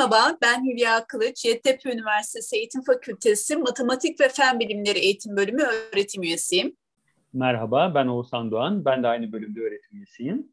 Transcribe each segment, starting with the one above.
Merhaba, ben Hülya Kılıç, Yeditepe Üniversitesi Eğitim Fakültesi Matematik ve Fen Bilimleri Eğitim Bölümü öğretim üyesiyim. Merhaba, ben Oğuzhan Doğan, ben de aynı bölümde öğretim üyesiyim.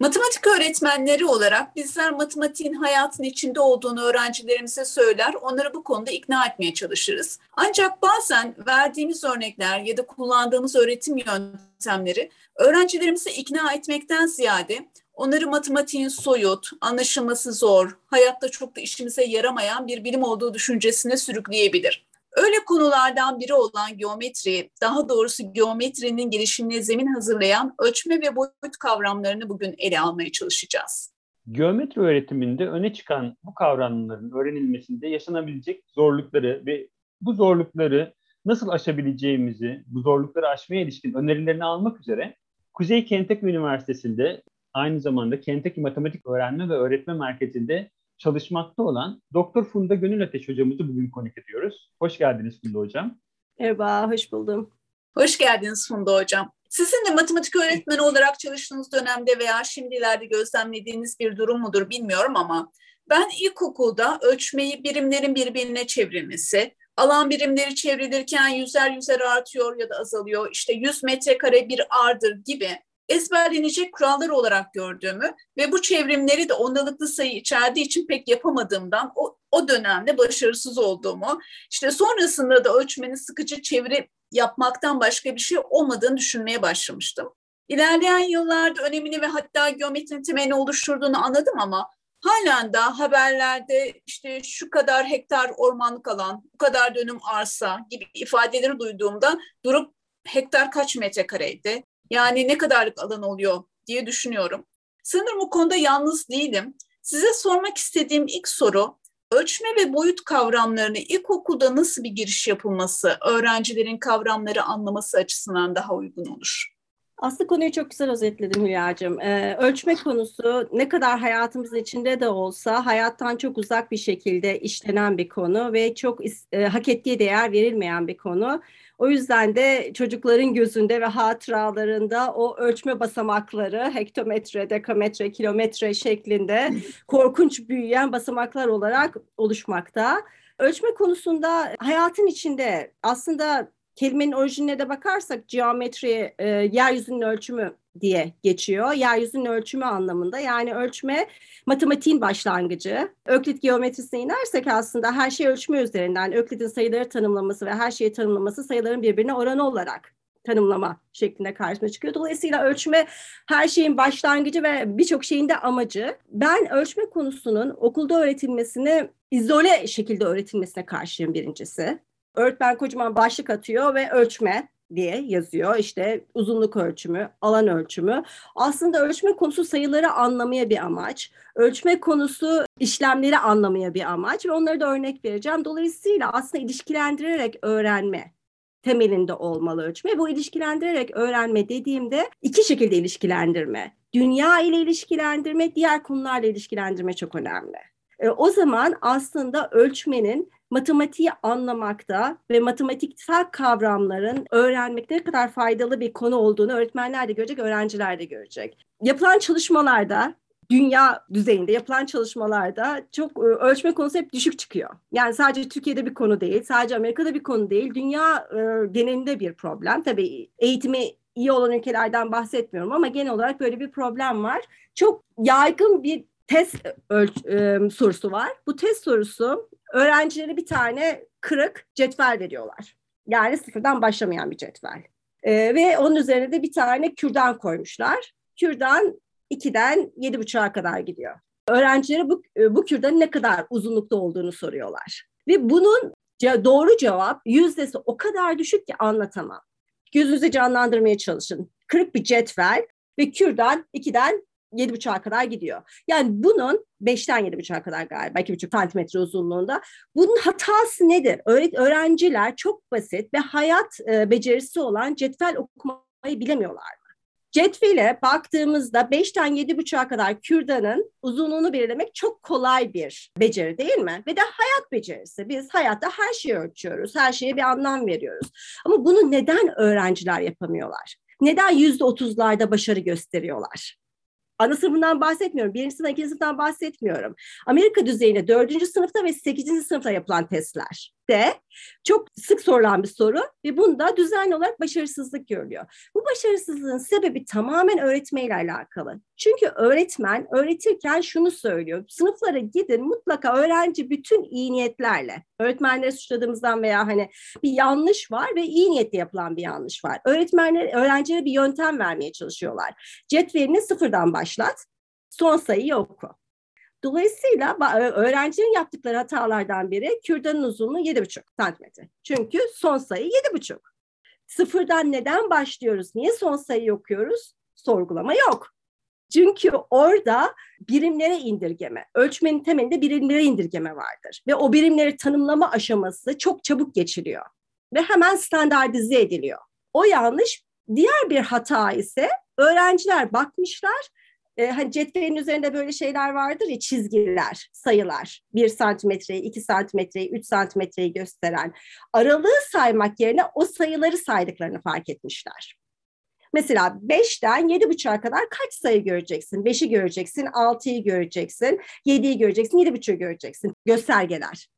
Matematik öğretmenleri olarak bizler matematiğin hayatın içinde olduğunu öğrencilerimize söyler, onları bu konuda ikna etmeye çalışırız. Ancak bazen verdiğimiz örnekler ya da kullandığımız öğretim yöntemleri öğrencilerimizi ikna etmekten ziyade onları matematiğin soyut, anlaşılması zor, hayatta çok da işimize yaramayan bir bilim olduğu düşüncesine sürükleyebilir. Öyle konulardan biri olan geometri, daha doğrusu geometrinin gelişimine zemin hazırlayan ölçme ve boyut kavramlarını bugün ele almaya çalışacağız. Geometri öğretiminde öne çıkan bu kavramların öğrenilmesinde yaşanabilecek zorlukları ve bu zorlukları nasıl aşabileceğimizi, bu zorlukları aşmaya ilişkin önerilerini almak üzere Kuzey Kentucky Üniversitesi'nde aynı zamanda Kentucky Matematik Öğrenme ve Öğretme Merkezi'nde çalışmakta olan Doktor Funda Gönül Ateş hocamızı bugün konuk ediyoruz. Hoş geldiniz Funda hocam. Merhaba, hoş buldum. Hoş geldiniz Funda hocam. Sizin de matematik öğretmeni olarak çalıştığınız dönemde veya şimdilerde gözlemlediğiniz bir durum mudur bilmiyorum ama ben ilkokulda ölçmeyi birimlerin birbirine çevrilmesi, alan birimleri çevrilirken yüzer yüzer artıyor ya da azalıyor, işte 100 metrekare bir ardır gibi ezberlenecek kurallar olarak gördüğümü ve bu çevrimleri de ondalıklı sayı içerdiği için pek yapamadığımdan o, o dönemde başarısız olduğumu, işte sonrasında da ölçmenin sıkıcı çeviri yapmaktan başka bir şey olmadığını düşünmeye başlamıştım. İlerleyen yıllarda önemini ve hatta geometrinin temelini oluşturduğunu anladım ama halen daha haberlerde işte şu kadar hektar ormanlık alan, bu kadar dönüm arsa gibi ifadeleri duyduğumda durup hektar kaç metrekareydi, yani ne kadarlık alan oluyor diye düşünüyorum. Sanırım o konuda yalnız değilim. Size sormak istediğim ilk soru, ölçme ve boyut kavramlarını ilkokulda nasıl bir giriş yapılması, öğrencilerin kavramları anlaması açısından daha uygun olur? Aslında konuyu çok güzel özetledin Hülya'cığım. Ee, ölçme konusu ne kadar hayatımızın içinde de olsa hayattan çok uzak bir şekilde işlenen bir konu ve çok e, hak ettiği değer verilmeyen bir konu. O yüzden de çocukların gözünde ve hatıralarında o ölçme basamakları hektometre, dekametre, kilometre şeklinde korkunç büyüyen basamaklar olarak oluşmakta. Ölçme konusunda hayatın içinde aslında kelimenin orijinine de bakarsak geometri e, yeryüzünün ölçümü diye geçiyor. Yeryüzünün ölçümü anlamında. Yani ölçme matematiğin başlangıcı. Öklit geometrisine inersek aslında her şey ölçme üzerinden. Öklit'in sayıları tanımlaması ve her şeyi tanımlaması sayıların birbirine oranı olarak tanımlama şeklinde karşısına çıkıyor. Dolayısıyla ölçme her şeyin başlangıcı ve birçok şeyin de amacı. Ben ölçme konusunun okulda öğretilmesini izole şekilde öğretilmesine karşıyım birincisi. Öğretmen kocaman başlık atıyor ve ölçme diye yazıyor. İşte uzunluk ölçümü, alan ölçümü. Aslında ölçme konusu sayıları anlamaya bir amaç. Ölçme konusu işlemleri anlamaya bir amaç ve onları da örnek vereceğim. Dolayısıyla aslında ilişkilendirerek öğrenme temelinde olmalı ölçme. Bu ilişkilendirerek öğrenme dediğimde iki şekilde ilişkilendirme. Dünya ile ilişkilendirme, diğer konularla ilişkilendirme çok önemli. E, o zaman aslında ölçmenin matematiği anlamakta ve matematiksel kavramların öğrenmekte ne kadar faydalı bir konu olduğunu öğretmenler de görecek, öğrenciler de görecek. Yapılan çalışmalarda dünya düzeyinde yapılan çalışmalarda çok e, ölçme konusu hep düşük çıkıyor. Yani sadece Türkiye'de bir konu değil, sadece Amerika'da bir konu değil, dünya e, genelinde bir problem. Tabii eğitimi iyi olan ülkelerden bahsetmiyorum ama genel olarak böyle bir problem var. Çok yaygın bir test ölç, e, sorusu var. Bu test sorusu öğrencilere bir tane kırık cetvel veriyorlar. Yani sıfırdan başlamayan bir cetvel. E, ve onun üzerine de bir tane kürdan koymuşlar. Kürdan 2'den 7,5'a kadar gidiyor. Öğrencilere bu, bu kürdanın ne kadar uzunlukta olduğunu soruyorlar. Ve bunun doğru cevap yüzdesi o kadar düşük ki anlatamam. Gözünüzü canlandırmaya çalışın. Kırık bir cetvel ve kürdan 2'den 7,5'a kadar gidiyor. Yani bunun 5'ten 7,5'a kadar galiba 2,5 santimetre uzunluğunda. Bunun hatası nedir? öğrenciler çok basit ve hayat e, becerisi olan cetvel okumayı bilemiyorlar mı? Cetvele baktığımızda 5'ten 7,5'a kadar kürdanın uzunluğunu belirlemek çok kolay bir beceri değil mi? Ve de hayat becerisi. Biz hayatta her şeyi ölçüyoruz, her şeye bir anlam veriyoruz. Ama bunu neden öğrenciler yapamıyorlar? Neden yüzde otuzlarda başarı gösteriyorlar? Ana sınıfından bahsetmiyorum. Birinci sınıftan, ikinci sınıftan bahsetmiyorum. Amerika düzeyinde dördüncü sınıfta ve sekizinci sınıfta yapılan testler de çok sık sorulan bir soru ve bunda düzenli olarak başarısızlık görülüyor. Bu başarısızlığın sebebi tamamen öğretmeyle alakalı. Çünkü öğretmen öğretirken şunu söylüyor. Sınıflara gidin mutlaka öğrenci bütün iyi niyetlerle. Öğretmenleri suçladığımızdan veya hani bir yanlış var ve iyi niyetle yapılan bir yanlış var. Öğretmenler öğrencilere bir yöntem vermeye çalışıyorlar. Cetvelini sıfırdan başlat. Son sayıyı oku. Dolayısıyla öğrencinin yaptıkları hatalardan biri kürdanın uzunluğu 7,5 santimetre. Çünkü son sayı 7,5. Sıfırdan neden başlıyoruz? Niye son sayı okuyoruz? Sorgulama yok. Çünkü orada birimlere indirgeme, ölçmenin temelinde birimlere indirgeme vardır. Ve o birimleri tanımlama aşaması çok çabuk geçiliyor. Ve hemen standartize ediliyor. O yanlış. Diğer bir hata ise öğrenciler bakmışlar e, hani cetvelin üzerinde böyle şeyler vardır ya çizgiler, sayılar. Bir santimetreyi, iki santimetreyi, üç santimetreyi gösteren. Aralığı saymak yerine o sayıları saydıklarını fark etmişler. Mesela 5'ten 7.5'a kadar kaç sayı göreceksin? 5'i göreceksin, 6'yı göreceksin, 7'yi göreceksin, 7.5'ü göreceksin. Göstergeler.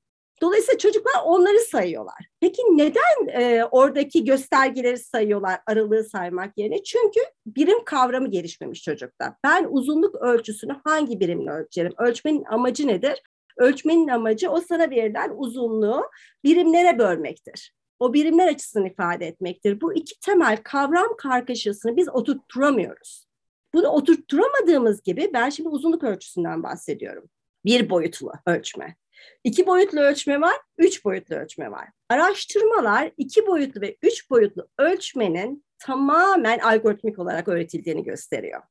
Dolayısıyla çocuklar onları sayıyorlar. Peki neden e, oradaki göstergeleri sayıyorlar aralığı saymak yerine? Çünkü birim kavramı gelişmemiş çocukta. Ben uzunluk ölçüsünü hangi birimle ölçerim? Ölçmenin amacı nedir? Ölçmenin amacı o sana verilen uzunluğu birimlere bölmektir. O birimler açısını ifade etmektir. Bu iki temel kavram kargaşasını biz oturtturamıyoruz. Bunu oturtturamadığımız gibi ben şimdi uzunluk ölçüsünden bahsediyorum. Bir boyutlu ölçme. İki boyutlu ölçme var, üç boyutlu ölçme var. Araştırmalar iki boyutlu ve üç boyutlu ölçmenin tamamen algoritmik olarak öğretildiğini gösteriyor.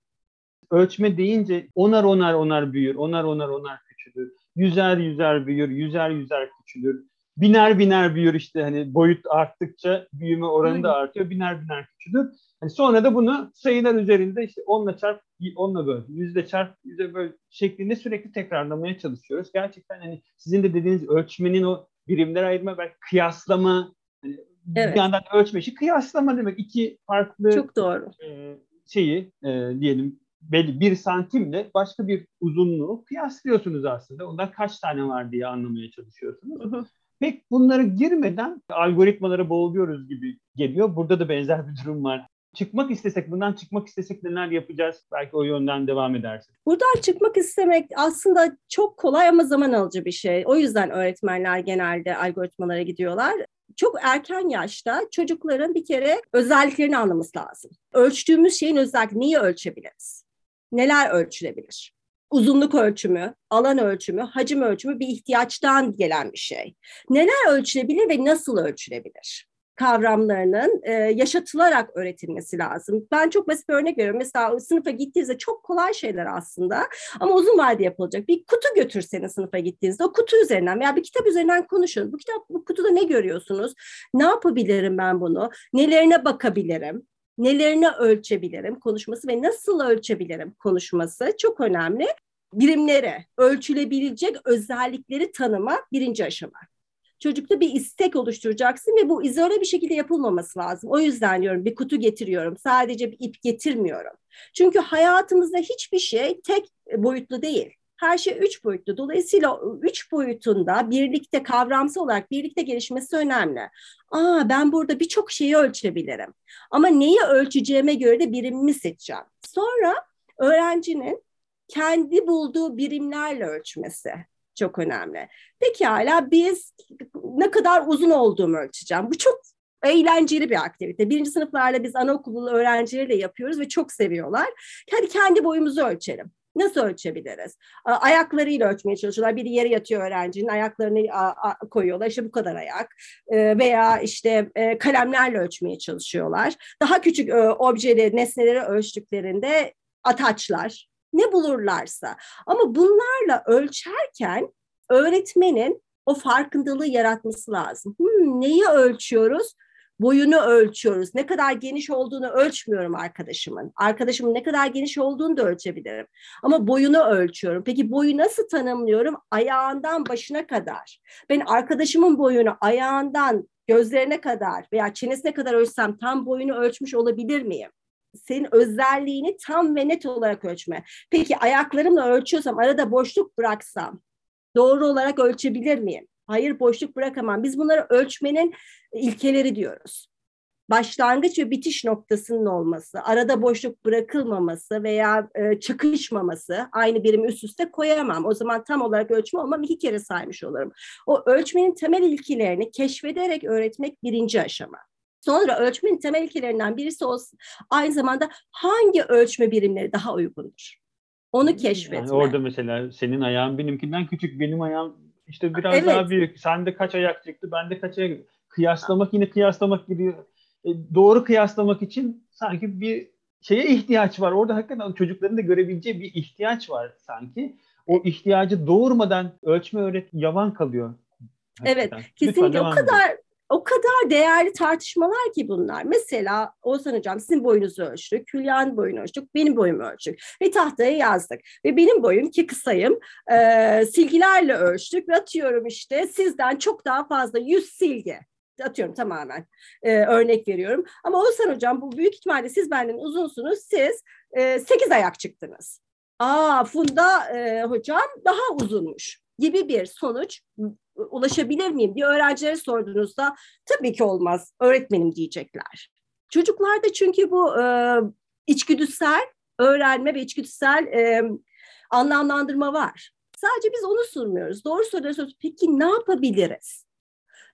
Ölçme deyince onar onar onar büyür, onar onar onar küçülür. Yüzer yüzer büyür, yüzer yüzer küçülür. Biner biner büyür işte hani boyut arttıkça büyüme oranı da artıyor. Biner biner küçülür. Yani sonra da bunu sayılar üzerinde işte onla çarp, onla böl, yüzde çarp, yüzde böl şeklinde sürekli tekrarlamaya çalışıyoruz. Gerçekten hani sizin de dediğiniz ölçmenin o birimler ayırma, belki kıyaslama, hani evet. bir yandan ölçme işi kıyaslama demek. iki farklı Çok doğru. E, şeyi e, diyelim belli bir santimle başka bir uzunluğu kıyaslıyorsunuz aslında. Ondan kaç tane var diye anlamaya çalışıyorsunuz. Pek bunlara girmeden algoritmalara boğuluyoruz gibi geliyor. Burada da benzer bir durum var çıkmak istesek, bundan çıkmak istesek neler yapacağız? Belki o yönden devam edersin. Buradan çıkmak istemek aslında çok kolay ama zaman alıcı bir şey. O yüzden öğretmenler genelde algoritmalara gidiyorlar. Çok erken yaşta çocukların bir kere özelliklerini anlaması lazım. Ölçtüğümüz şeyin özellikleri neyi ölçebiliriz? Neler ölçülebilir? uzunluk ölçümü, alan ölçümü, hacim ölçümü bir ihtiyaçtan gelen bir şey. Neler ölçülebilir ve nasıl ölçülebilir? Kavramlarının e, yaşatılarak öğretilmesi lazım. Ben çok basit bir örnek veriyorum. Mesela sınıfa gittiğinizde çok kolay şeyler aslında ama uzun vadede yapılacak. Bir kutu götürseniz sınıfa gittiğinizde o kutu üzerinden veya bir kitap üzerinden konuşun. Bu kitap bu kutuda ne görüyorsunuz? Ne yapabilirim ben bunu? Nelerine bakabilirim? Nelerini ölçebilirim konuşması ve nasıl ölçebilirim konuşması çok önemli. Birimlere, ölçülebilecek özellikleri tanıma birinci aşama çocukta bir istek oluşturacaksın ve bu izole bir şekilde yapılmaması lazım. O yüzden diyorum bir kutu getiriyorum. Sadece bir ip getirmiyorum. Çünkü hayatımızda hiçbir şey tek boyutlu değil. Her şey üç boyutlu. Dolayısıyla üç boyutunda birlikte kavramsal olarak birlikte gelişmesi önemli. Aa ben burada birçok şeyi ölçebilirim. Ama neyi ölçeceğime göre de birimimi seçeceğim. Sonra öğrencinin kendi bulduğu birimlerle ölçmesi çok önemli. Pekala biz ne kadar uzun olduğumu ölçeceğim. Bu çok eğlenceli bir aktivite. Birinci sınıflarla biz anaokulu öğrencileriyle yapıyoruz ve çok seviyorlar. Hadi kendi boyumuzu ölçelim. Nasıl ölçebiliriz? Ayaklarıyla ölçmeye çalışıyorlar. Biri yere yatıyor öğrencinin ayaklarını koyuyorlar. İşte bu kadar ayak. Veya işte e, kalemlerle ölçmeye çalışıyorlar. Daha küçük e, objeleri, nesneleri ölçtüklerinde ataçlar, ne bulurlarsa. Ama bunlarla ölçerken öğretmenin o farkındalığı yaratması lazım. Hmm, neyi ölçüyoruz? Boyunu ölçüyoruz. Ne kadar geniş olduğunu ölçmüyorum arkadaşımın. Arkadaşımın ne kadar geniş olduğunu da ölçebilirim. Ama boyunu ölçüyorum. Peki boyu nasıl tanımlıyorum? Ayağından başına kadar. Ben arkadaşımın boyunu ayağından gözlerine kadar veya çenesine kadar ölçsem tam boyunu ölçmüş olabilir miyim? Senin özelliğini tam ve net olarak ölçme. Peki ayaklarımla ölçüyorsam arada boşluk bıraksam doğru olarak ölçebilir miyim? Hayır boşluk bırakamam. Biz bunları ölçmenin ilkeleri diyoruz. Başlangıç ve bitiş noktasının olması, arada boşluk bırakılmaması veya e, çakışmaması aynı birimi üst üste koyamam. O zaman tam olarak ölçme olmam iki kere saymış olurum. O ölçmenin temel ilkelerini keşfederek öğretmek birinci aşama. Sonra ölçmenin temel ilkelerinden birisi olsun, aynı zamanda hangi ölçme birimleri daha uygundur? Onu keşfetme. Yani orada mesela senin ayağın benimkinden küçük, benim ayağım işte biraz evet. daha büyük. Sende kaç ayak çıktı, bende kaç ayak Kıyaslamak yine kıyaslamak gibi. E, doğru kıyaslamak için sanki bir şeye ihtiyaç var. Orada hakikaten çocukların da görebileceği bir ihtiyaç var sanki. O ihtiyacı doğurmadan ölçme öğret yavan kalıyor. Hakikaten. Evet, kesinlikle o kadar edin o kadar değerli tartışmalar ki bunlar. Mesela Oğuzhan Hocam sizin boyunuzu ölçtük, Hülya'nın boyunu ölçtük, benim boyumu ölçtük ve tahtaya yazdık. Ve benim boyum ki kısayım e, silgilerle ölçtük ve atıyorum işte sizden çok daha fazla 100 silgi atıyorum tamamen e, örnek veriyorum. Ama Oğuzhan Hocam bu büyük ihtimalle siz benden uzunsunuz, siz e, 8 ayak çıktınız. Aa Funda e, hocam daha uzunmuş gibi bir sonuç ulaşabilir miyim diye öğrencilere sorduğunuzda tabii ki olmaz öğretmenim diyecekler. Çocuklarda çünkü bu e, içgüdüsel öğrenme ve içgüdüsel e, anlamlandırma var. Sadece biz onu sunmuyoruz. Doğru soruyorsunuz. Peki ne yapabiliriz?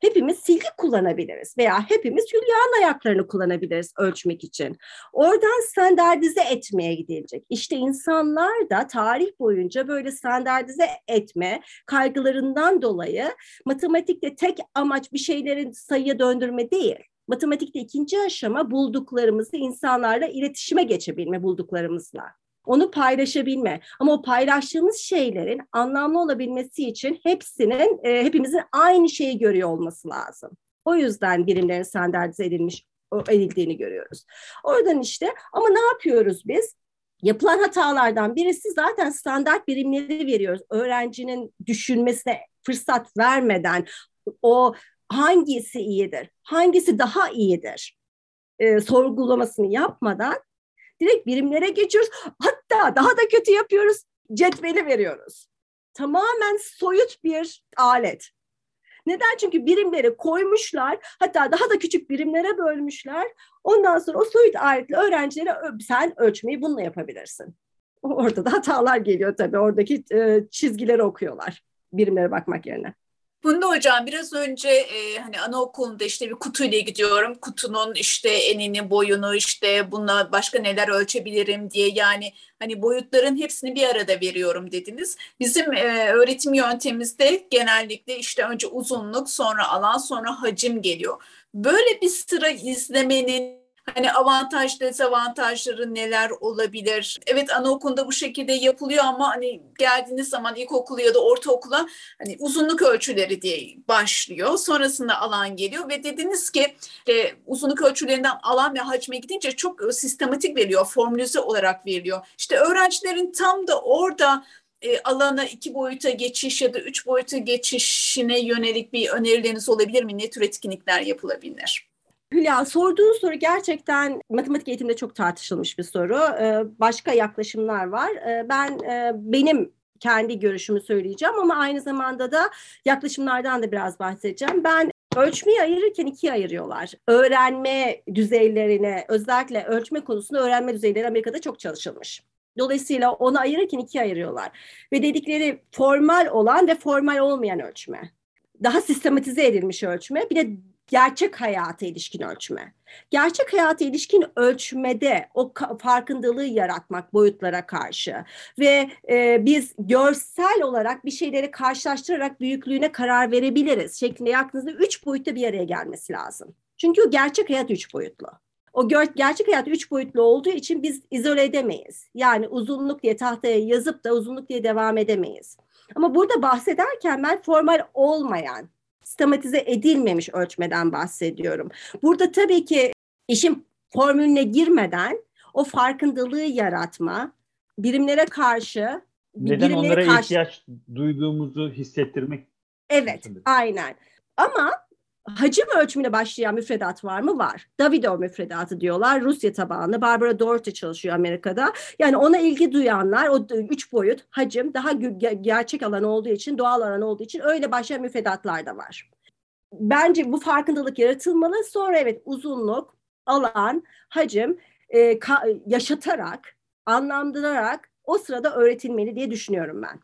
Hepimiz silgi kullanabiliriz veya hepimiz Hülya'nın ayaklarını kullanabiliriz ölçmek için. Oradan standartize etmeye gidilecek. İşte insanlar da tarih boyunca böyle standartize etme kaygılarından dolayı matematikte tek amaç bir şeylerin sayıya döndürme değil. Matematikte ikinci aşama bulduklarımızı insanlarla iletişime geçebilme bulduklarımızla onu paylaşabilme. Ama o paylaştığımız şeylerin anlamlı olabilmesi için hepsinin, e, hepimizin aynı şeyi görüyor olması lazım. O yüzden birimlerin standartize edilmiş edildiğini görüyoruz. Oradan işte ama ne yapıyoruz biz? Yapılan hatalardan birisi zaten standart birimleri veriyoruz. Öğrencinin düşünmesine fırsat vermeden o hangisi iyidir, hangisi daha iyidir e, sorgulamasını yapmadan direkt birimlere geçiyoruz. Hatta daha da kötü yapıyoruz. Cetveli veriyoruz. Tamamen soyut bir alet. Neden? Çünkü birimleri koymuşlar. Hatta daha da küçük birimlere bölmüşler. Ondan sonra o soyut aletle öğrencilere sen ölçmeyi bununla yapabilirsin. Orada da hatalar geliyor tabii. Oradaki e, çizgileri okuyorlar birimlere bakmak yerine. Bunda hocam biraz önce e, hani anaokulunda işte bir kutuyla gidiyorum. Kutunun işte enini, boyunu işte bununla başka neler ölçebilirim diye yani hani boyutların hepsini bir arada veriyorum dediniz. Bizim e, öğretim yöntemimizde genellikle işte önce uzunluk, sonra alan, sonra hacim geliyor. Böyle bir sıra izlemenin Hani avantaj dezavantajları neler olabilir? Evet anaokulunda bu şekilde yapılıyor ama hani geldiğiniz zaman ilkokulu ya da ortaokula hani uzunluk ölçüleri diye başlıyor. Sonrasında alan geliyor ve dediniz ki e, uzunluk ölçülerinden alan ve hacme gidince çok sistematik veriliyor, formülize olarak veriliyor. İşte öğrencilerin tam da orada e, alana iki boyuta geçiş ya da üç boyuta geçişine yönelik bir önerileriniz olabilir mi? Ne tür etkinlikler yapılabilir? Hülya sorduğun soru gerçekten matematik eğitimde çok tartışılmış bir soru. Ee, başka yaklaşımlar var. Ee, ben e, benim kendi görüşümü söyleyeceğim ama aynı zamanda da yaklaşımlardan da biraz bahsedeceğim. Ben ölçmeyi ayırırken ikiye ayırıyorlar. Öğrenme düzeylerine, özellikle ölçme konusunda öğrenme düzeyleri Amerika'da çok çalışılmış. Dolayısıyla onu ayırırken ikiye ayırıyorlar. Ve dedikleri formal olan ve formal olmayan ölçme. Daha sistematize edilmiş ölçme. Bir de gerçek hayata ilişkin ölçme. Gerçek hayata ilişkin ölçmede o farkındalığı yaratmak boyutlara karşı ve e, biz görsel olarak bir şeyleri karşılaştırarak büyüklüğüne karar verebiliriz şeklinde yaktığınızda üç boyutta bir araya gelmesi lazım. Çünkü o gerçek hayat üç boyutlu. O gerçek hayat üç boyutlu olduğu için biz izole edemeyiz. Yani uzunluk diye tahtaya yazıp da uzunluk diye devam edemeyiz. Ama burada bahsederken ben formal olmayan sistematize edilmemiş ölçmeden bahsediyorum. Burada tabii ki işin formülüne girmeden o farkındalığı yaratma, birimlere karşı neden onlara karşı... ihtiyaç duyduğumuzu hissettirmek. Evet, aynen. Ama Hacim ölçümüyle başlayan müfredat var mı? Var. Davido müfredatı diyorlar. Rusya tabanlı. Barbara Doherty çalışıyor Amerika'da. Yani ona ilgi duyanlar o üç boyut hacim daha gerçek alan olduğu için doğal alan olduğu için öyle başlayan müfredatlar da var. Bence bu farkındalık yaratılmalı. Sonra evet uzunluk, alan, hacim e, yaşatarak, anlamlandırarak o sırada öğretilmeli diye düşünüyorum ben.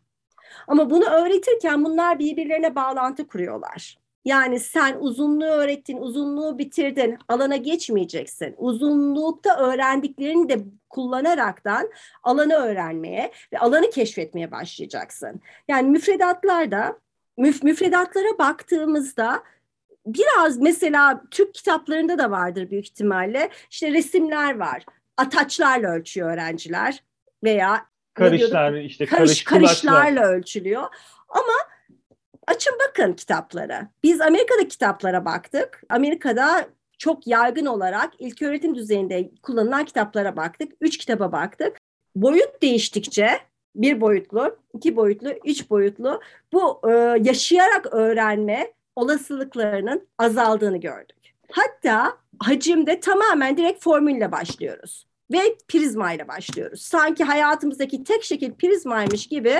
Ama bunu öğretirken bunlar birbirlerine bağlantı kuruyorlar. Yani sen uzunluğu öğrettin, uzunluğu bitirdin, alana geçmeyeceksin. Uzunlukta öğrendiklerini de kullanaraktan alanı öğrenmeye ve alanı keşfetmeye başlayacaksın. Yani müfredatlarda, müf müfredatlara baktığımızda biraz mesela Türk kitaplarında da vardır büyük ihtimalle. İşte resimler var. Ataçlarla ölçüyor öğrenciler veya karışlar işte karış, karışlarla ölçülüyor. Ama açın bakın kitaplara. Biz Amerika'da kitaplara baktık. Amerika'da çok yaygın olarak ilk öğretim düzeyinde kullanılan kitaplara baktık. Üç kitaba baktık. Boyut değiştikçe bir boyutlu, iki boyutlu, üç boyutlu bu e, yaşayarak öğrenme olasılıklarının azaldığını gördük. Hatta hacimde tamamen direkt formülle başlıyoruz ve prizma ile başlıyoruz. Sanki hayatımızdaki tek şekil prizmaymış gibi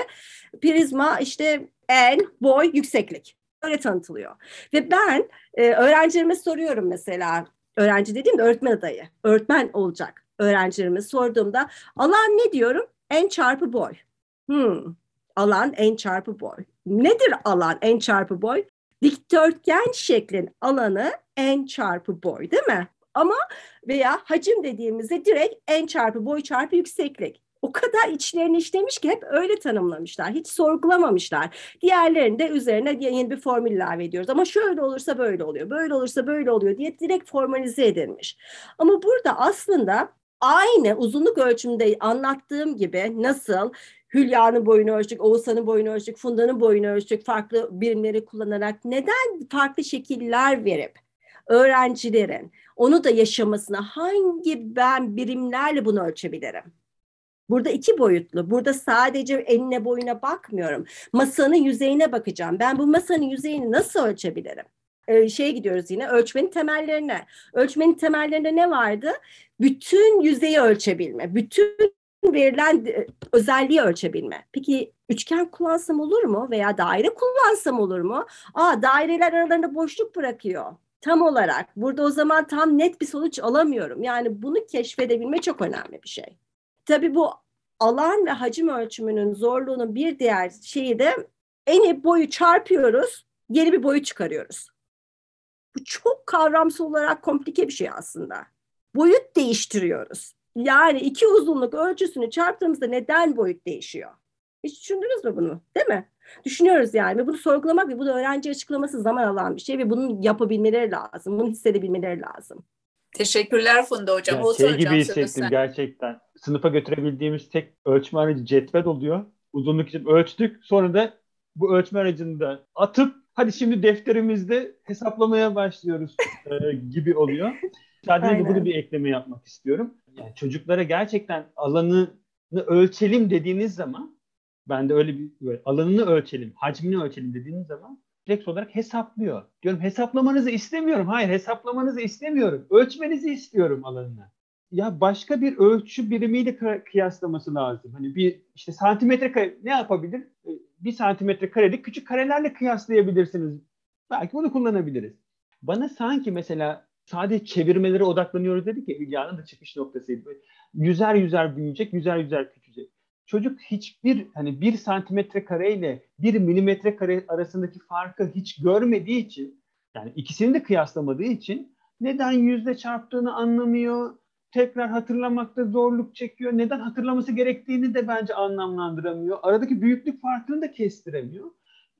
prizma işte en, boy, yükseklik. Öyle tanıtılıyor. Ve ben e, öğrencilerime soruyorum mesela, öğrenci dediğimde öğretmen adayı, öğretmen olacak öğrencilerime sorduğumda alan ne diyorum? En çarpı boy. Hmm, alan en çarpı boy. Nedir alan en çarpı boy? Dikdörtgen şeklin alanı en çarpı boy değil mi? Ama veya hacim dediğimizde direkt en çarpı boy çarpı yükseklik. O kadar içlerini işlemiş ki hep öyle tanımlamışlar. Hiç sorgulamamışlar. Diğerlerini de üzerine yeni bir formül ilave ediyoruz. Ama şöyle olursa böyle oluyor, böyle olursa böyle oluyor diye direkt formalize edilmiş. Ama burada aslında aynı uzunluk ölçümünde anlattığım gibi nasıl Hülya'nın boyunu ölçtük, Oğuzhan'ın boyunu ölçtük, Funda'nın boyunu ölçtük farklı birimleri kullanarak neden farklı şekiller verip öğrencilerin onu da yaşamasına hangi ben birimlerle bunu ölçebilirim? Burada iki boyutlu. Burada sadece enine boyuna bakmıyorum. Masanın yüzeyine bakacağım. Ben bu masanın yüzeyini nasıl ölçebilirim? Ee, şeye gidiyoruz yine ölçmenin temellerine. Ölçmenin temellerinde ne vardı? Bütün yüzeyi ölçebilme. Bütün verilen e, özelliği ölçebilme. Peki üçgen kullansam olur mu? Veya daire kullansam olur mu? Aa daireler aralarında boşluk bırakıyor tam olarak burada o zaman tam net bir sonuç alamıyorum. Yani bunu keşfedebilme çok önemli bir şey. Tabii bu alan ve hacim ölçümünün zorluğunun bir diğer şeyi de eni boyu çarpıyoruz, yeni bir boyu çıkarıyoruz. Bu çok kavramsal olarak komplike bir şey aslında. Boyut değiştiriyoruz. Yani iki uzunluk ölçüsünü çarptığımızda neden boyut değişiyor? Hiç düşündünüz mü bunu? Değil mi? Düşünüyoruz yani ve bunu sorgulamak ve bunu öğrenci açıklaması zaman alan bir şey ve bunu yapabilmeleri lazım. Bunu hissedebilmeleri lazım. Teşekkürler Funda Hocam. Yani şey gibi hissettim gerçekten. Sınıfa götürebildiğimiz tek ölçme aracı cetvel oluyor. Uzunluk için ölçtük. Sonra da bu ölçme aracını da atıp hadi şimdi defterimizde hesaplamaya başlıyoruz e, gibi oluyor. Sadece bunu bir ekleme yapmak istiyorum. Yani çocuklara gerçekten alanını ölçelim dediğiniz zaman ben de öyle bir böyle alanını ölçelim, hacmini ölçelim dediğiniz zaman refleks olarak hesaplıyor. Diyorum hesaplamanızı istemiyorum. Hayır hesaplamanızı istemiyorum. Ölçmenizi istiyorum alanını. Ya başka bir ölçü birimiyle kıyaslaması lazım. Hani bir işte santimetre kare ne yapabilir? E, bir santimetre karelik küçük karelerle kıyaslayabilirsiniz. Belki bunu kullanabiliriz. Bana sanki mesela sadece çevirmelere odaklanıyoruz dedik ya Hülya'nın da çıkış noktasıydı. Yüzer yüzer büyüyecek, yüzer yüzer küçülecek çocuk hiçbir hani bir santimetre kare ile bir milimetre kare arasındaki farkı hiç görmediği için yani ikisini de kıyaslamadığı için neden yüzde çarptığını anlamıyor, tekrar hatırlamakta zorluk çekiyor, neden hatırlaması gerektiğini de bence anlamlandıramıyor. Aradaki büyüklük farkını da kestiremiyor.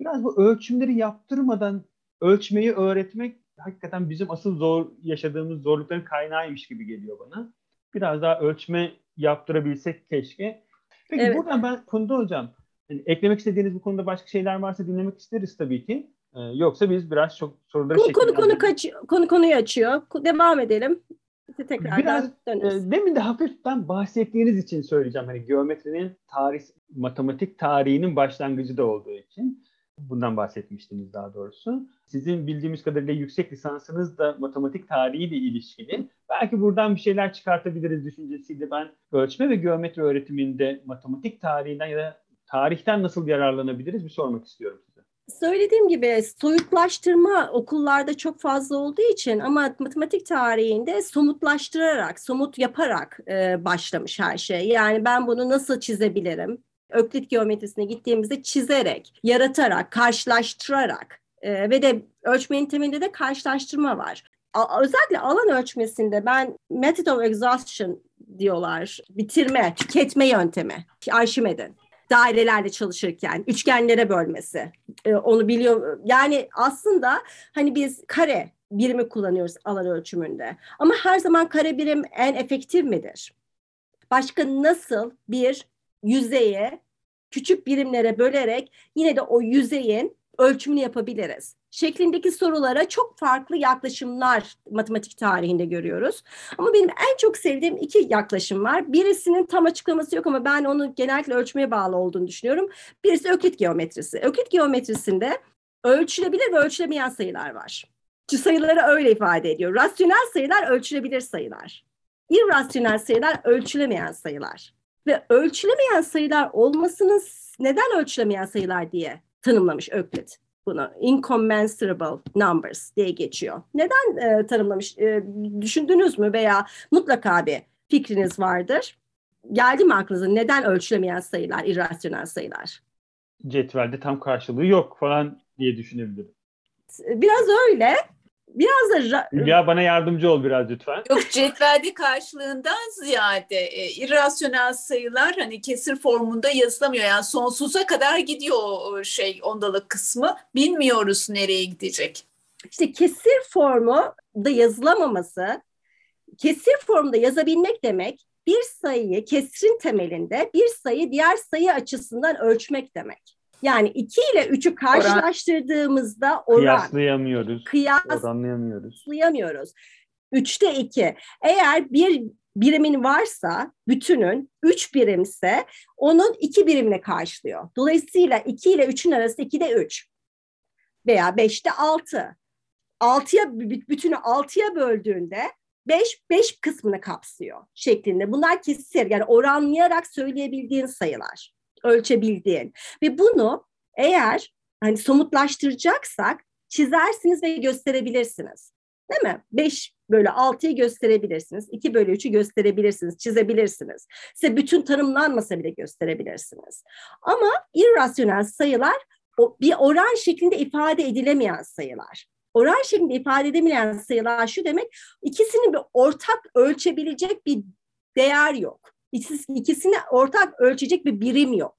Biraz bu ölçümleri yaptırmadan ölçmeyi öğretmek hakikaten bizim asıl zor yaşadığımız zorlukların kaynağıymış gibi geliyor bana. Biraz daha ölçme yaptırabilsek keşke. Peki evet. buradan ben Funda Hocam yani eklemek istediğiniz bu konuda başka şeyler varsa dinlemek isteriz tabii ki. Ee, yoksa biz biraz çok soruları konu, konu, konu, kaç, konu konuyu açıyor. Devam edelim. Tekrar biraz e, demin de hafiften bahsettiğiniz için söyleyeceğim. Hani geometrinin tarih, matematik tarihinin başlangıcı da olduğu için. Bundan bahsetmiştiniz daha doğrusu. Sizin bildiğimiz kadarıyla yüksek lisansınız da matematik tarihiyle ilişkili. Belki buradan bir şeyler çıkartabiliriz düşüncesiyle ben ölçme ve geometri öğretiminde matematik tarihinden ya da tarihten nasıl yararlanabiliriz bir sormak istiyorum. Söylediğim gibi soyutlaştırma okullarda çok fazla olduğu için ama matematik tarihinde somutlaştırarak, somut yaparak e, başlamış her şey. Yani ben bunu nasıl çizebilirim? Öklit geometrisine gittiğimizde çizerek, yaratarak, karşılaştırarak e, ve de ölçmenin temelinde de karşılaştırma var. A, özellikle alan ölçmesinde ben method of exhaustion diyorlar, bitirme, tüketme yöntemi, Arşimed'in dairelerle çalışırken üçgenlere bölmesi. E, onu biliyor. Yani aslında hani biz kare birimi kullanıyoruz alan ölçümünde. Ama her zaman kare birim en efektif midir? Başka nasıl bir yüzeye küçük birimlere bölerek yine de o yüzeyin ölçümünü yapabiliriz. Şeklindeki sorulara çok farklı yaklaşımlar matematik tarihinde görüyoruz. Ama benim en çok sevdiğim iki yaklaşım var. Birisinin tam açıklaması yok ama ben onu genellikle ölçmeye bağlı olduğunu düşünüyorum. Birisi öklit geometrisi. Öklit geometrisinde ölçülebilir ve ölçülemeyen sayılar var. Sayıları öyle ifade ediyor. Rasyonel sayılar ölçülebilir sayılar. İrrasyonel sayılar ölçülemeyen sayılar. Ve ölçülemeyen sayılar olmasını neden ölçülemeyen sayılar diye tanımlamış Öklit bunu. Incommensurable numbers diye geçiyor. Neden e, tanımlamış? E, düşündünüz mü veya mutlaka bir fikriniz vardır. Geldi mi aklınıza neden ölçülemeyen sayılar, irrasyonel sayılar? Cetvelde tam karşılığı yok falan diye düşünebilirim. Biraz öyle Biraz da ya bana yardımcı ol biraz lütfen. Yok cetvelde karşılığından ziyade e, irrasyonel sayılar hani kesir formunda yazılamıyor. Yani sonsuza kadar gidiyor o şey ondalık kısmı. Bilmiyoruz nereye gidecek. İşte kesir formu da yazılamaması, kesir formda yazabilmek demek bir sayıyı kesrin temelinde bir sayı diğer sayı açısından ölçmek demek. Yani 2 ile 3'ü karşılaştırdığımızda oran. Kıyaslayamıyoruz. Kıyas, oranlayamıyoruz. Kıyaslayamıyoruz. 3'te 2. Eğer bir birimin varsa bütünün 3 birimse onun 2 birimle karşılıyor. Dolayısıyla 2 ile 3'ün arası 2'de 3 veya 5'te 6. 6'ya bütünü 6'ya böldüğünde 5 5 kısmını kapsıyor şeklinde. Bunlar kesir yani oranlayarak söyleyebildiğin sayılar ölçebildiğin ve bunu eğer hani somutlaştıracaksak çizersiniz ve gösterebilirsiniz. Değil mi? 5 bölü 6'yı gösterebilirsiniz. 2 bölü 3'ü gösterebilirsiniz, çizebilirsiniz. Size bütün tanımlanmasa bile gösterebilirsiniz. Ama irrasyonel sayılar bir oran şeklinde ifade edilemeyen sayılar. Oran şeklinde ifade edilemeyen sayılar şu demek, ikisinin bir ortak ölçebilecek bir değer yok. İkisini ortak ölçecek bir birim yok.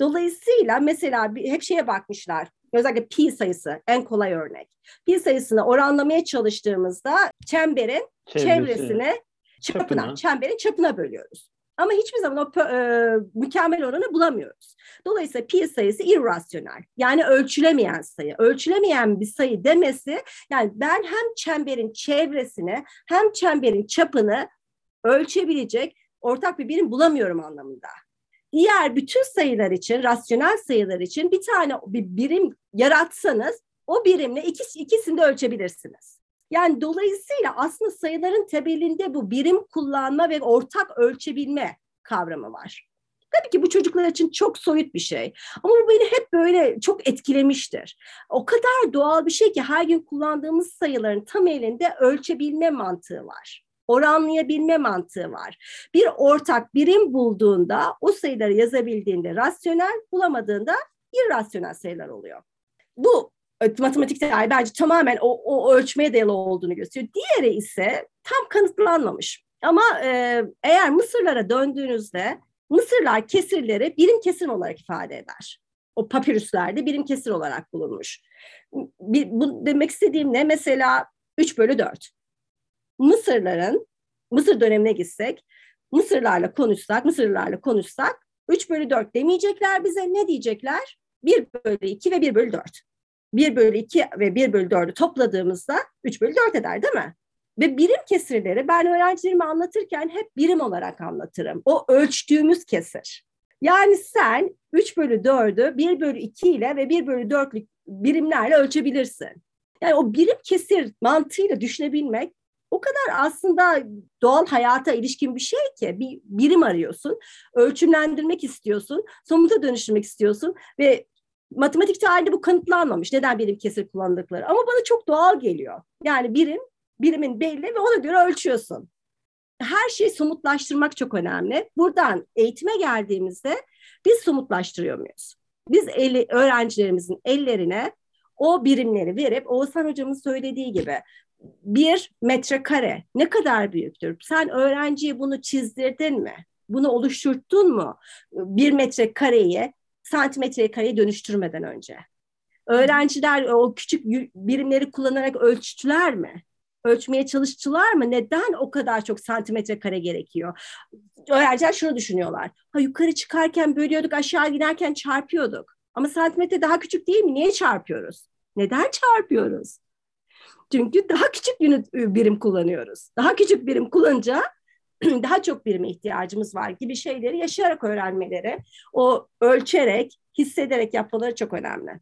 Dolayısıyla mesela hep şeye bakmışlar. Özellikle pi sayısı en kolay örnek. Pi sayısını oranlamaya çalıştığımızda çemberin Çevresi. çevresini çapına, çapına, çemberin çapına bölüyoruz. Ama hiçbir zaman o e, mükemmel oranı bulamıyoruz. Dolayısıyla pi sayısı irrasyonel. Yani ölçülemeyen sayı. Ölçülemeyen bir sayı demesi yani ben hem çemberin çevresini hem çemberin çapını ölçebilecek ortak bir birim bulamıyorum anlamında. Diğer bütün sayılar için, rasyonel sayılar için bir tane bir birim yaratsanız o birimle ikisi, ikisini de ölçebilirsiniz. Yani dolayısıyla aslında sayıların temelinde bu birim kullanma ve ortak ölçebilme kavramı var. Tabii ki bu çocuklar için çok soyut bir şey. Ama bu beni hep böyle çok etkilemiştir. O kadar doğal bir şey ki her gün kullandığımız sayıların tam elinde ölçebilme mantığı var oranlayabilme mantığı var. Bir ortak birim bulduğunda o sayıları yazabildiğinde rasyonel, bulamadığında irrasyonel sayılar oluyor. Bu matematik teori bence tamamen o, o ölçmeye dayalı olduğunu gösteriyor. Diğeri ise tam kanıtlanmamış. Ama e, eğer Mısırlara döndüğünüzde Mısırlar kesirleri birim kesim olarak ifade eder. O papirüslerde birim kesir olarak bulunmuş. Bir, bu demek istediğim ne? Mesela 3 bölü 4. Mısırların Mısır dönemine gitsek, Mısırlarla konuşsak, Mısırlarla konuşsak 3 bölü 4 demeyecekler bize. Ne diyecekler? 1 bölü 2 ve 1 bölü 4. 1 bölü 2 ve 1 bölü 4'ü topladığımızda 3 bölü 4 eder değil mi? Ve birim kesirleri ben öğrencilerime anlatırken hep birim olarak anlatırım. O ölçtüğümüz kesir. Yani sen 3 bölü 4'ü 1 bölü 2 ile ve 1 bölü 4'lük birimlerle ölçebilirsin. Yani o birim kesir mantığıyla düşünebilmek o kadar aslında doğal hayata ilişkin bir şey ki bir birim arıyorsun, ölçümlendirmek istiyorsun, somuta dönüştürmek istiyorsun ve matematik tarihinde bu kanıtlanmamış. Neden birim kesir kullandıkları? Ama bana çok doğal geliyor. Yani birim, birimin belli ve ona göre ölçüyorsun. Her şeyi somutlaştırmak çok önemli. Buradan eğitime geldiğimizde biz somutlaştırıyor muyuz? Biz eli, öğrencilerimizin ellerine o birimleri verip Oğuzhan hocamın söylediği gibi bir metrekare ne kadar büyüktür? Sen öğrenciye bunu çizdirdin mi? Bunu oluşturttun mu? Bir metrekareyi santimetre kareye dönüştürmeden önce. Öğrenciler o küçük birimleri kullanarak ölçtüler mi? Ölçmeye çalıştılar mı? Neden o kadar çok santimetre kare gerekiyor? Öğrenciler şunu düşünüyorlar. Ha yukarı çıkarken bölüyorduk, aşağı giderken çarpıyorduk. Ama santimetre daha küçük değil mi? Niye çarpıyoruz? Neden çarpıyoruz? Çünkü daha küçük birim kullanıyoruz. Daha küçük birim kullanınca daha çok birime ihtiyacımız var gibi şeyleri yaşayarak öğrenmeleri, o ölçerek, hissederek yapmaları çok önemli.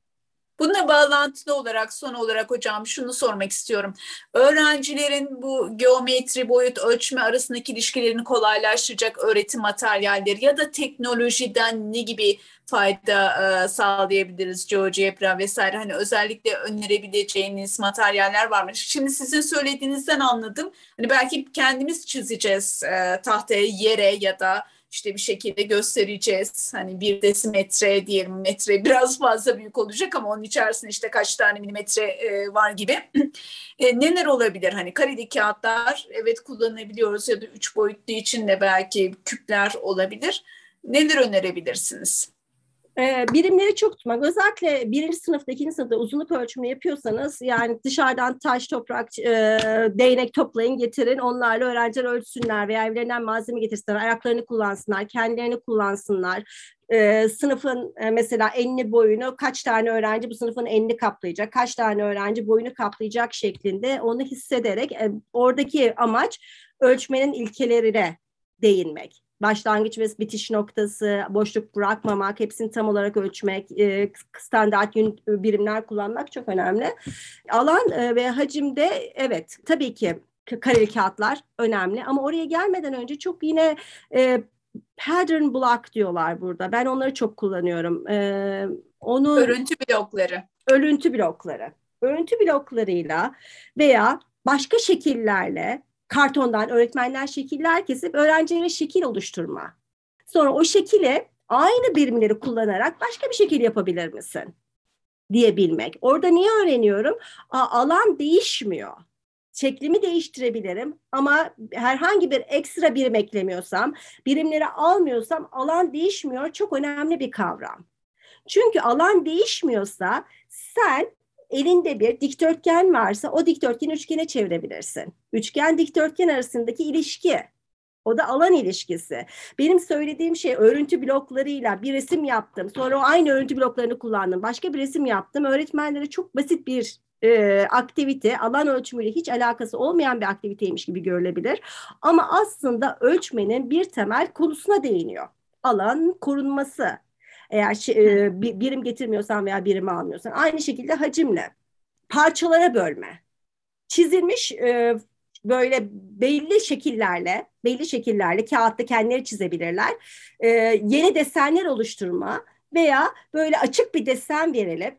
Bununla bağlantılı olarak son olarak hocam şunu sormak istiyorum. Öğrencilerin bu geometri, boyut ölçme arasındaki ilişkilerini kolaylaştıracak öğretim materyalleri ya da teknolojiden ne gibi fayda e, sağlayabiliriz GeoGebra vesaire hani özellikle önerebileceğiniz materyaller var mı? Şimdi sizin söylediğinizden anladım. Hani belki kendimiz çizeceğiz e, tahtaya yere ya da işte bir şekilde göstereceğiz. Hani bir desimetre diyelim metre biraz fazla büyük olacak ama onun içerisinde işte kaç tane milimetre e, var gibi. e, neler olabilir? Hani kareli kağıtlar evet kullanabiliyoruz ya da üç boyutlu için de belki küpler olabilir. Neler önerebilirsiniz? E, birimleri çok tutmak. Özellikle birinci sınıfta, ikinci sınıfta uzunluk ölçümü yapıyorsanız yani dışarıdan taş, toprak, e, değnek toplayın, getirin. Onlarla öğrenciler ölçsünler veya evlerinden malzeme getirsinler, ayaklarını kullansınlar, kendilerini kullansınlar. E, sınıfın e, mesela enli boyunu kaç tane öğrenci bu sınıfın enli kaplayacak, kaç tane öğrenci boyunu kaplayacak şeklinde onu hissederek e, oradaki amaç ölçmenin ilkelerine değinmek başlangıç ve bitiş noktası, boşluk bırakmamak, hepsini tam olarak ölçmek, e, standart birimler kullanmak çok önemli. Alan e, ve hacimde evet tabii ki kareli kağıtlar önemli ama oraya gelmeden önce çok yine e, pattern block diyorlar burada. Ben onları çok kullanıyorum. E, onu Örüntü blokları. Örüntü blokları. Örüntü bloklarıyla veya başka şekillerle kartondan öğretmenler şekiller kesip öğrencilere şekil oluşturma. Sonra o şekile aynı birimleri kullanarak başka bir şekil yapabilir misin? diyebilmek. Orada niye öğreniyorum? Aa, alan değişmiyor. Şeklimi değiştirebilirim ama herhangi bir ekstra birim eklemiyorsam, birimleri almıyorsam alan değişmiyor. Çok önemli bir kavram. Çünkü alan değişmiyorsa sen elinde bir dikdörtgen varsa o dikdörtgeni üçgene çevirebilirsin. Üçgen dikdörtgen arasındaki ilişki. O da alan ilişkisi. Benim söylediğim şey örüntü bloklarıyla bir resim yaptım. Sonra o aynı örüntü bloklarını kullandım. Başka bir resim yaptım. Öğretmenlere çok basit bir e, aktivite, alan ölçümüyle hiç alakası olmayan bir aktiviteymiş gibi görülebilir. Ama aslında ölçmenin bir temel konusuna değiniyor. Alan korunması, eğer e, birim getirmiyorsan veya birimi almıyorsan. Aynı şekilde hacimle parçalara bölme. Çizilmiş e, böyle belli şekillerle, belli şekillerle kağıtta kendileri çizebilirler. E, yeni desenler oluşturma veya böyle açık bir desen verelim.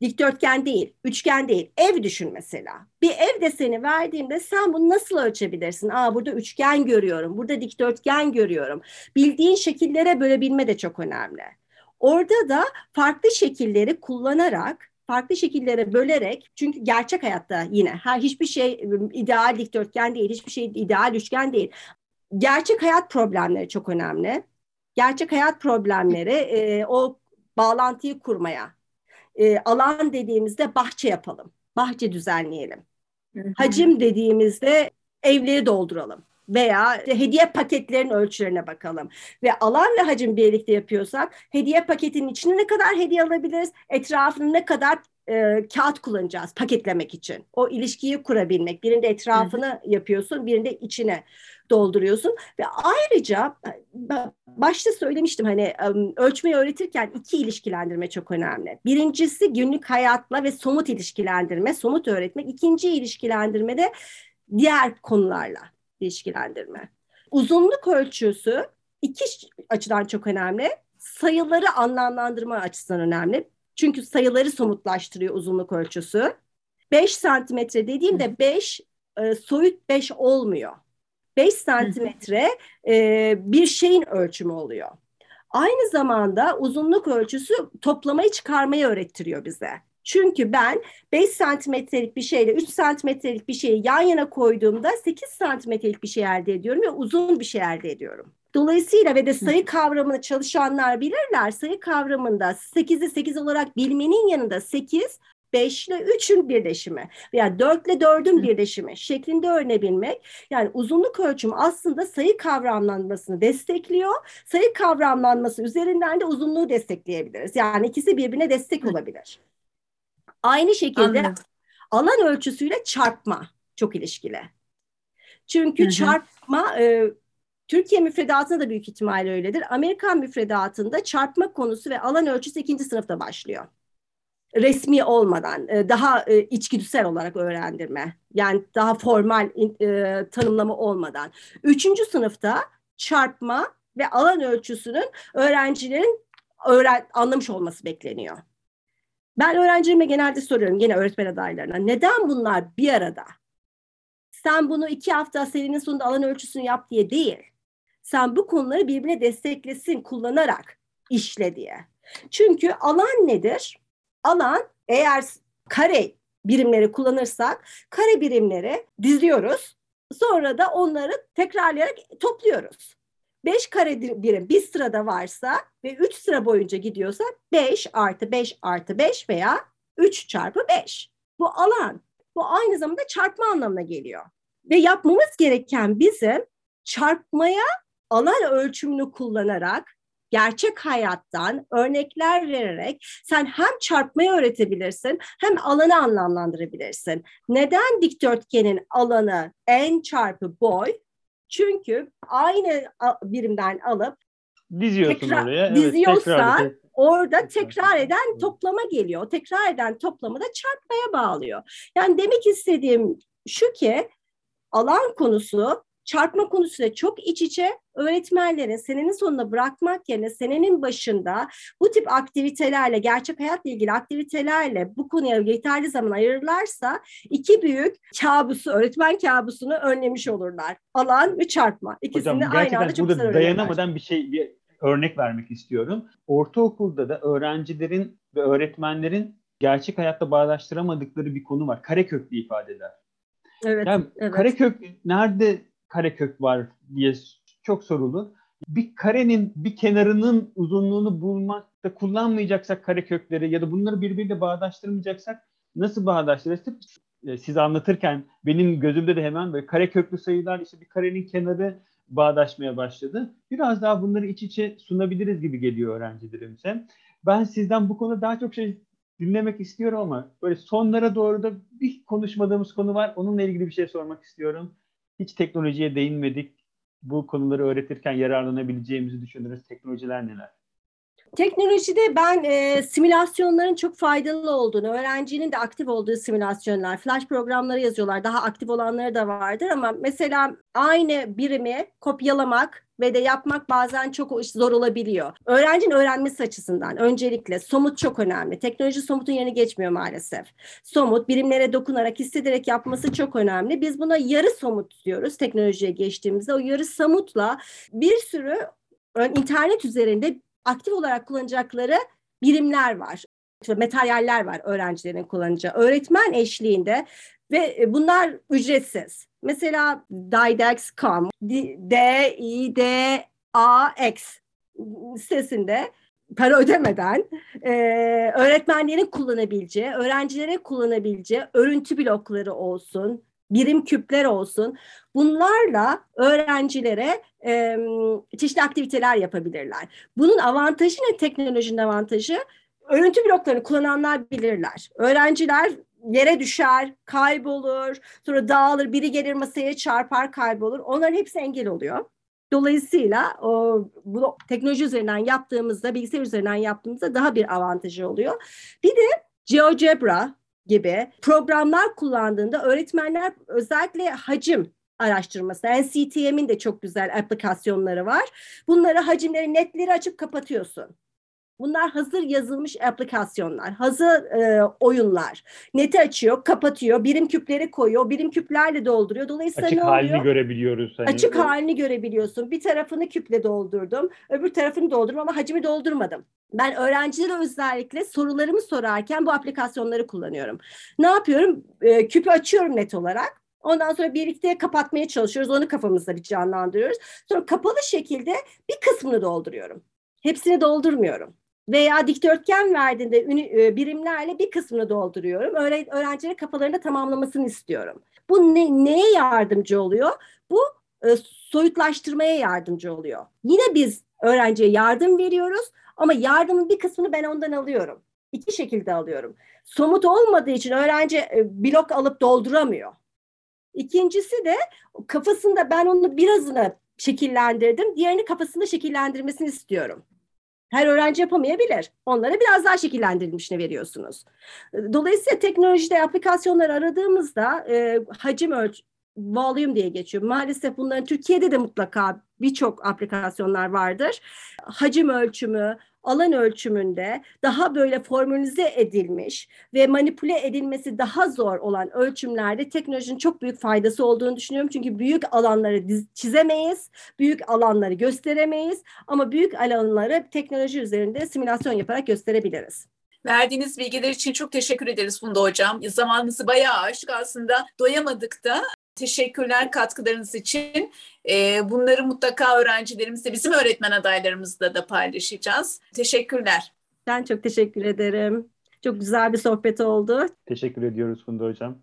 Dikdörtgen değil, üçgen değil, ev düşün mesela. Bir ev deseni verdiğimde sen bunu nasıl ölçebilirsin? Aa burada üçgen görüyorum, burada dikdörtgen görüyorum. Bildiğin şekillere bölebilme de çok önemli. Orada da farklı şekilleri kullanarak farklı şekillere bölerek çünkü gerçek hayatta yine her hiçbir şey ıı, ideal dikdörtgen değil, hiçbir şey ideal üçgen değil. Gerçek hayat problemleri çok önemli. Gerçek hayat problemleri e, o bağlantıyı kurmaya. E, alan dediğimizde bahçe yapalım, bahçe düzenleyelim. Hacim dediğimizde evleri dolduralım veya hediye paketlerin ölçülerine bakalım. Ve alan ve hacim birlikte yapıyorsak hediye paketinin içine ne kadar hediye alabiliriz? Etrafını ne kadar e, kağıt kullanacağız paketlemek için. O ilişkiyi kurabilmek. Birinde etrafını Hı. yapıyorsun, birinde içine dolduruyorsun ve ayrıca başta söylemiştim hani ölçmeyi öğretirken iki ilişkilendirme çok önemli. Birincisi günlük hayatla ve somut ilişkilendirme, somut öğretmek. İkinci ilişkilendirme de diğer konularla ilişkilendirme. Uzunluk ölçüsü iki açıdan çok önemli. Sayıları anlamlandırma açısından önemli. Çünkü sayıları somutlaştırıyor uzunluk ölçüsü. 5 santimetre dediğimde 5 e, soyut 5 olmuyor. 5 santimetre e, bir şeyin ölçümü oluyor. Aynı zamanda uzunluk ölçüsü toplamayı çıkarmayı öğrettiriyor bize. Çünkü ben 5 santimetrelik bir şeyle 3 santimetrelik bir şeyi yan yana koyduğumda 8 santimetrelik bir şey elde ediyorum ve uzun bir şey elde ediyorum. Dolayısıyla ve de sayı kavramını çalışanlar bilirler. Sayı kavramında 8'i 8 olarak bilmenin yanında 8 5 ile 3'ün birleşimi veya 4 ile 4'ün birleşimi şeklinde öğrenebilmek. Yani uzunluk ölçümü aslında sayı kavramlanmasını destekliyor. Sayı kavramlanması üzerinden de uzunluğu destekleyebiliriz. Yani ikisi birbirine destek olabilir. Aynı şekilde Anladım. alan ölçüsüyle çarpma çok ilişkili. Çünkü hı hı. çarpma e, Türkiye müfredatında da büyük ihtimalle öyledir. Amerikan müfredatında çarpma konusu ve alan ölçüsü ikinci sınıfta başlıyor. Resmi olmadan, e, daha e, içgüdüsel olarak öğrendirme. Yani daha formal e, tanımlama olmadan. Üçüncü sınıfta çarpma ve alan ölçüsünün öğrencilerin öğren anlamış olması bekleniyor. Ben öğrencilerime genelde soruyorum yine öğretmen adaylarına. Neden bunlar bir arada? Sen bunu iki hafta serinin sonunda alan ölçüsünü yap diye değil. Sen bu konuları birbirine desteklesin kullanarak işle diye. Çünkü alan nedir? Alan eğer kare birimleri kullanırsak kare birimleri diziyoruz. Sonra da onları tekrarlayarak topluyoruz. 5 kare birim bir sırada varsa ve 3 sıra boyunca gidiyorsa 5 artı 5 artı 5 veya 3 çarpı 5. Bu alan. Bu aynı zamanda çarpma anlamına geliyor. Ve yapmamız gereken bizim çarpmaya alan ölçümünü kullanarak gerçek hayattan örnekler vererek sen hem çarpmayı öğretebilirsin hem alanı anlamlandırabilirsin. Neden dikdörtgenin alanı en çarpı boy? Çünkü aynı birimden alıp diziyorsun tekrar, oraya. Evet, orada tekrar eden toplama geliyor. Tekrar eden toplama da çarpmaya bağlıyor. Yani demek istediğim şu ki alan konusu çarpma konusuyla çok iç içe öğretmenlerin senenin sonunda bırakmak yerine senenin başında bu tip aktivitelerle, gerçek hayatla ilgili aktivitelerle bu konuya yeterli zaman ayırırlarsa iki büyük kabusu, öğretmen kabusunu önlemiş olurlar. Alan ve çarpma. İkisini Hocam, aynı anda çok burada dayanamadan bir şey bir örnek vermek istiyorum. Ortaokulda da öğrencilerin ve öğretmenlerin gerçek hayatta bağdaştıramadıkları bir konu var. Kareköklü ifadeler. Evet, yani evet. Karekök nerede karekök var diye çok sorulu. Bir karenin bir kenarının uzunluğunu bulmakta kullanmayacaksak karekökleri ya da bunları birbiriyle bağdaştırmayacaksak nasıl bağdaştırırız? E, siz anlatırken benim gözümde de hemen böyle kareköklü sayılar işte bir karenin kenarı bağdaşmaya başladı. Biraz daha bunları iç içe sunabiliriz gibi geliyor öğrencilerimize. Ben sizden bu konuda daha çok şey dinlemek istiyorum ama böyle sonlara doğru da bir konuşmadığımız konu var. Onunla ilgili bir şey sormak istiyorum. Hiç teknolojiye değinmedik. Bu konuları öğretirken yararlanabileceğimizi düşündüğünüz teknolojiler neler? Teknolojide ben e, simülasyonların çok faydalı olduğunu, öğrencinin de aktif olduğu simülasyonlar, flash programları yazıyorlar. Daha aktif olanları da vardır ama mesela aynı birimi kopyalamak ve de yapmak bazen çok zor olabiliyor. Öğrencinin öğrenmesi açısından öncelikle somut çok önemli. Teknoloji somutun yerini geçmiyor maalesef. Somut, birimlere dokunarak, hissederek yapması çok önemli. Biz buna yarı somut diyoruz teknolojiye geçtiğimizde. O yarı somutla bir sürü internet üzerinde aktif olarak kullanacakları birimler var. Materyaller var öğrencilerin kullanacağı. Öğretmen eşliğinde ve e, bunlar ücretsiz. Mesela Didex.com, D-I-D-A-X sitesinde para ödemeden e, öğretmenlerin kullanabileceği, öğrencilerin kullanabileceği örüntü blokları olsun, birim küpler olsun. Bunlarla öğrencilere e, çeşitli aktiviteler yapabilirler. Bunun avantajı ne? Teknolojinin avantajı örüntü bloklarını kullananlar bilirler. Öğrenciler yere düşer, kaybolur, sonra dağılır, biri gelir masaya çarpar, kaybolur. Onların hepsi engel oluyor. Dolayısıyla o, bu teknoloji üzerinden yaptığımızda, bilgisayar üzerinden yaptığımızda daha bir avantajı oluyor. Bir de GeoGebra gibi programlar kullandığında öğretmenler özellikle hacim araştırması. NCTM'in de çok güzel aplikasyonları var. Bunları hacimleri netleri açıp kapatıyorsun. Bunlar hazır yazılmış aplikasyonlar, hazır e, oyunlar. Neti açıyor, kapatıyor, birim küpleri koyuyor, birim küplerle dolduruyor. Dolayısıyla Açık ne halini oluyor? görebiliyoruz. Hani. Açık halini görebiliyorsun. Bir tarafını küple doldurdum, öbür tarafını doldurdum ama hacmi doldurmadım. Ben öğrencilere özellikle sorularımı sorarken bu aplikasyonları kullanıyorum. Ne yapıyorum? E, küpü açıyorum net olarak. Ondan sonra birlikte kapatmaya çalışıyoruz. Onu kafamızda bir canlandırıyoruz. Sonra kapalı şekilde bir kısmını dolduruyorum. Hepsini doldurmuyorum. Veya dikdörtgen verdiğinde ünü- birimlerle bir kısmını dolduruyorum. Öğre öğrencilerin kafalarında tamamlamasını istiyorum. Bu ne, neye yardımcı oluyor? Bu e, soyutlaştırmaya yardımcı oluyor. Yine biz öğrenciye yardım veriyoruz ama yardımın bir kısmını ben ondan alıyorum. İki şekilde alıyorum. Somut olmadığı için öğrenci e, blok alıp dolduramıyor. İkincisi de kafasında ben onu birazını şekillendirdim. Diğerini kafasında şekillendirmesini istiyorum. Her öğrenci yapamayabilir. Onlara biraz daha şekillendirilmişini veriyorsunuz. Dolayısıyla teknolojide aplikasyonlar aradığımızda e, hacim ölç volume diye geçiyor. Maalesef bunların Türkiye'de de mutlaka birçok aplikasyonlar vardır. Hacim ölçümü, alan ölçümünde daha böyle formülize edilmiş ve manipüle edilmesi daha zor olan ölçümlerde teknolojinin çok büyük faydası olduğunu düşünüyorum. Çünkü büyük alanları çizemeyiz, büyük alanları gösteremeyiz ama büyük alanları teknoloji üzerinde simülasyon yaparak gösterebiliriz. Verdiğiniz bilgiler için çok teşekkür ederiz Funda Hocam. Zamanımızı bayağı aşık aslında doyamadık da. Teşekkürler katkılarınız için. Bunları mutlaka öğrencilerimizle, bizim öğretmen adaylarımızla da paylaşacağız. Teşekkürler. Ben çok teşekkür ederim. Çok güzel bir sohbet oldu. Teşekkür ediyoruz Funda Hocam.